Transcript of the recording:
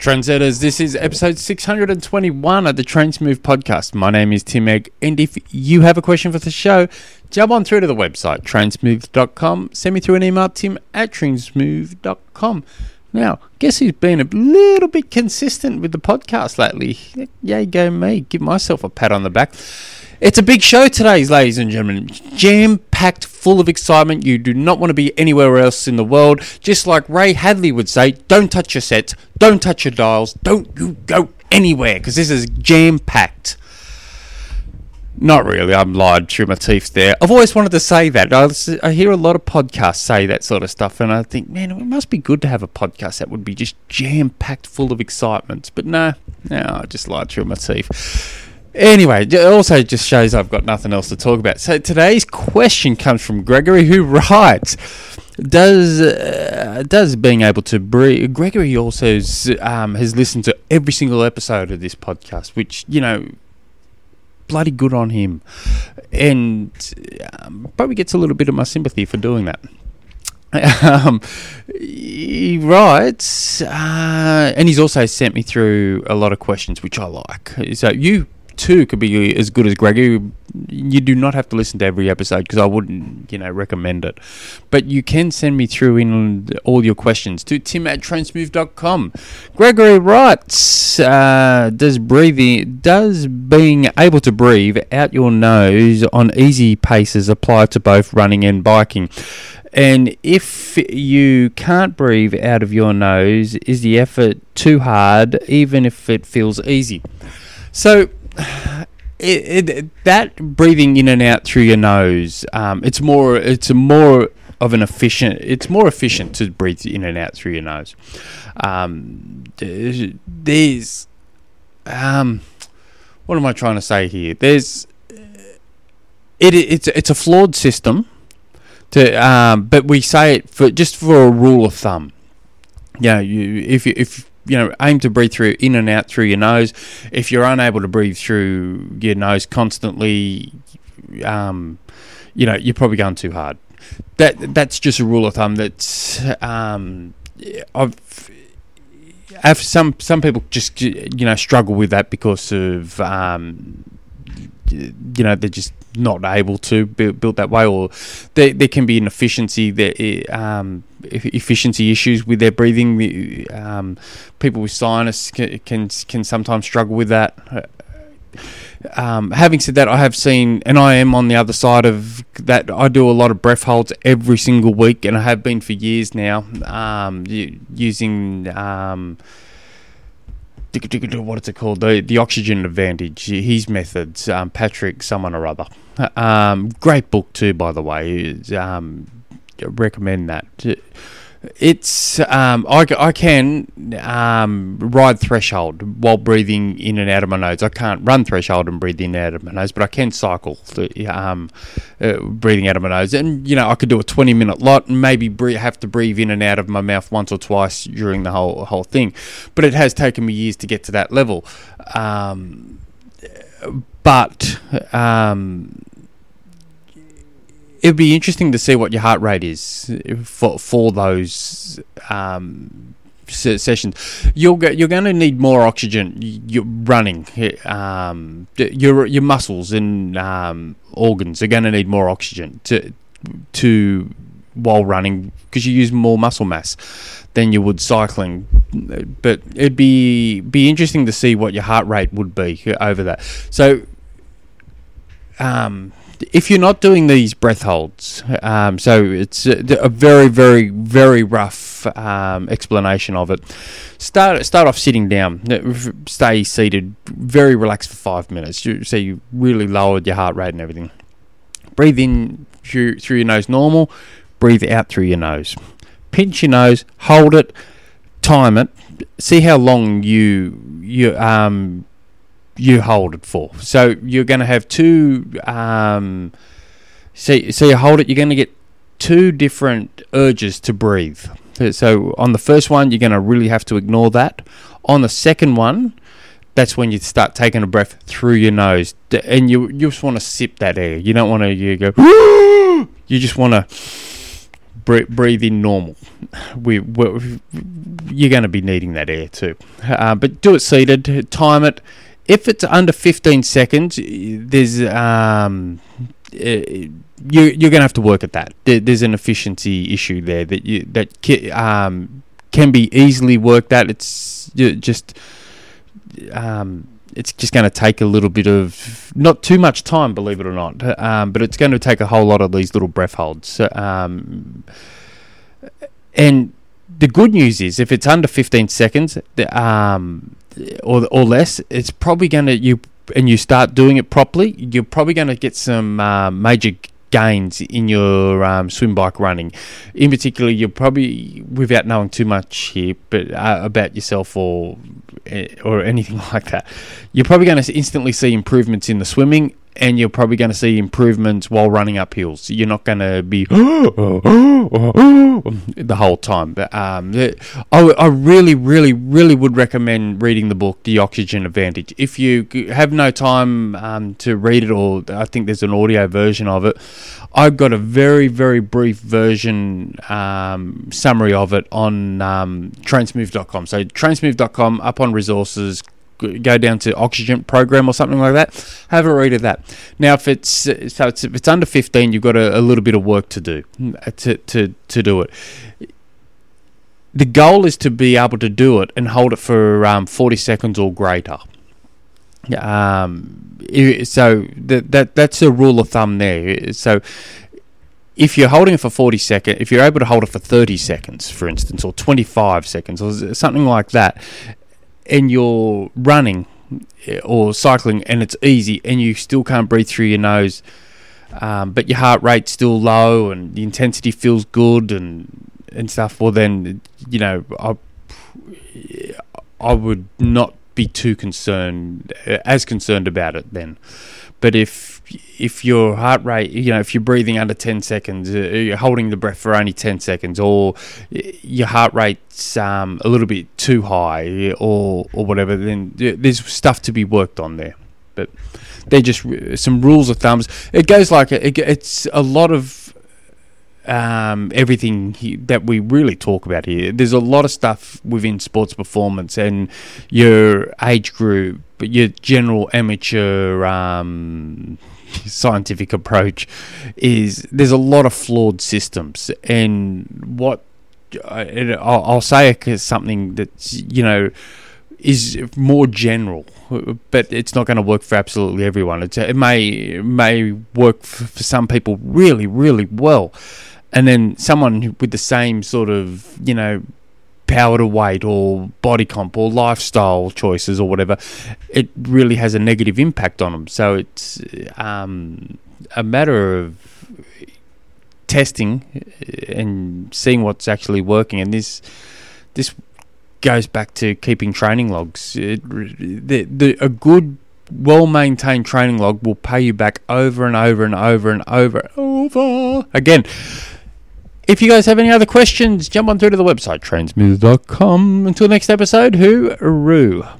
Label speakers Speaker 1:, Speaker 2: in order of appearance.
Speaker 1: Trendsetters, this is episode 621 of the Smooth podcast. My name is Tim Egg, and if you have a question for the show, jump on through to the website, trainsmooth.com. Send me through an email, tim at trainsmooth.com. Now, guess who's been a little bit consistent with the podcast lately? Yay, go me. Give myself a pat on the back. It's a big show today, ladies and gentlemen. Jam packed, full of excitement. You do not want to be anywhere else in the world. Just like Ray Hadley would say, don't touch your sets, don't touch your dials, don't you go anywhere, because this is jam packed. Not really. I'm lied through my teeth there. I've always wanted to say that. I, I hear a lot of podcasts say that sort of stuff, and I think, man, it must be good to have a podcast that would be just jam packed full of excitement. But no, no, I just lied through my teeth. Anyway, it also just shows I've got nothing else to talk about. So today's question comes from Gregory, who writes, "Does uh, does being able to breathe?" Gregory also um, has listened to every single episode of this podcast, which you know, bloody good on him, and um, probably gets a little bit of my sympathy for doing that. Um, he writes, uh, and he's also sent me through a lot of questions, which I like. So you too could be as good as Gregory. You do not have to listen to every episode because I wouldn't, you know, recommend it. But you can send me through in all your questions to tim at trainsmooth.com. Gregory writes, uh, does breathing, does being able to breathe out your nose on easy paces apply to both running and biking? And if you can't breathe out of your nose, is the effort too hard, even if it feels easy? So, it, it, that breathing in and out through your nose, um, it's more, it's a more of an efficient. It's more efficient to breathe in and out through your nose. Um, there's, um, what am I trying to say here? There's, it, it's it's a flawed system. To, um, but we say it for just for a rule of thumb. Yeah, you, if you, if you know, aim to breathe through in and out through your nose. If you're unable to breathe through your nose constantly, um, you know, you're probably going too hard. That that's just a rule of thumb. That's um, I've. I've some some people just you know struggle with that because of um, you know they're just not able to build, that way, or there, there can be an efficiency there, um, efficiency issues with their breathing. Um, people with sinus can, can, can sometimes struggle with that. Um, having said that, I have seen, and I am on the other side of that. I do a lot of breath holds every single week, and I have been for years now, um, using what is it called? The the oxygen advantage. His methods. Um, Patrick, someone or other. Um, great book too, by the way. Um, recommend that it's um, I, I can um, ride threshold while breathing in and out of my nose. I can't run threshold and breathe in and out of my nose, but I can cycle um, uh, breathing out of my nose. And you know, I could do a twenty minute lot and maybe breathe, have to breathe in and out of my mouth once or twice during the whole whole thing. But it has taken me years to get to that level. Um, but um, it'd be interesting to see what your heart rate is for for those um, sessions. You're you're going to need more oxygen. You're running. Um, your your muscles and um, organs are going to need more oxygen to to while running because you use more muscle mass than you would cycling. But it'd be be interesting to see what your heart rate would be over that. So. Um, if you're not doing these breath holds, um, so it's a, a, very, very, very rough um, explanation of it. Start start off sitting down. Stay seated, very relaxed for five minutes. So you really lowered your heart rate and everything. Breathe in through, through your nose normal. Breathe out through your nose. Pinch your nose. Hold it. Time it. See how long you you um you hold it for. So you're going to have two. Um, so, so you hold it. You're going to get two different urges to breathe. So on the first one, you're going to really have to ignore that. On the second one, that's when you start taking a breath through your nose, and you you just want to sip that air. You don't want to you go. you just want to breathe, in normal. We, we you're going to be needing that air too, uh, but do it seated. Time it. If it's under 15 seconds, there's um, you you're going to have to work at that. There's an efficiency issue there that you that um, can be easily worked at. It's just um, it's just going to take a little bit of not too much time, believe it or not, um, but it's going to take a whole lot of these little breath holds. Um, and the good news is, if it's under 15 seconds the, um, or or less, it's probably going to you and you start doing it properly. You're probably going to get some uh, major gains in your um, swim bike running. In particular, you're probably, without knowing too much here, but uh, about yourself or eh, or anything like that, you're probably going to instantly see improvements in the swimming and you're probably going to see improvements while running up hills. You're not going to be the whole time. But um, I, I really, really, really would recommend reading the book, The Oxygen Advantage. If you have no time um, to read it, or I think there's an audio version of it, I've got a very, very brief version um, summary of it on um, trainsmooth.com. So trainsmooth.com, up on resources, go down to oxygen program or something like that. Have a read of that. Now if it's so it's, if it's under 15 you've got a, a little bit of work to do to, to, to do it. The goal is to be able to do it and hold it for um, 40 seconds or greater. Um, so that, that that's a rule of thumb there. So if you're holding it for 40 seconds, if you're able to hold it for 30 seconds, for instance, or 25 seconds, or something like that, and you're running eh, or cycling and it's easy and you still can't breathe through your nose, um, but your heart rate's still low and the intensity feels good and and stuff, well then you know I I would not be too concerned eh, as concerned about it then. But if if your heart rate, you know, if you're breathing under 10 seconds, uh, you're holding the breath for only 10 seconds, or your heart rate's um, a little bit too high, or or whatever, then there's stuff to be worked on there. But they're just some rules of thumbs. It goes like it, it's a lot of um, everything he, that we really talk about here. There's a lot of stuff within sports performance and your age group, but your general amateur um, scientific approach is there's a lot of flawed systems, and what I'll, I'll say something that's you know is more general, but it's not going to work for absolutely everyone. It's, it may may work for some people really, really well, and then someone with the same sort of you know power to weight or body comp or lifestyle choices or whatever, it really has a negative impact on them. So it's um, a matter of testing and seeing what's actually working. And this this goes back to keeping training logs. It, the, the, a good well maintained training log will pay you back over and over and over and over and over again. If you guys have any other questions, jump on through to the website, trainsmooth.com. Until next episode, hooroo.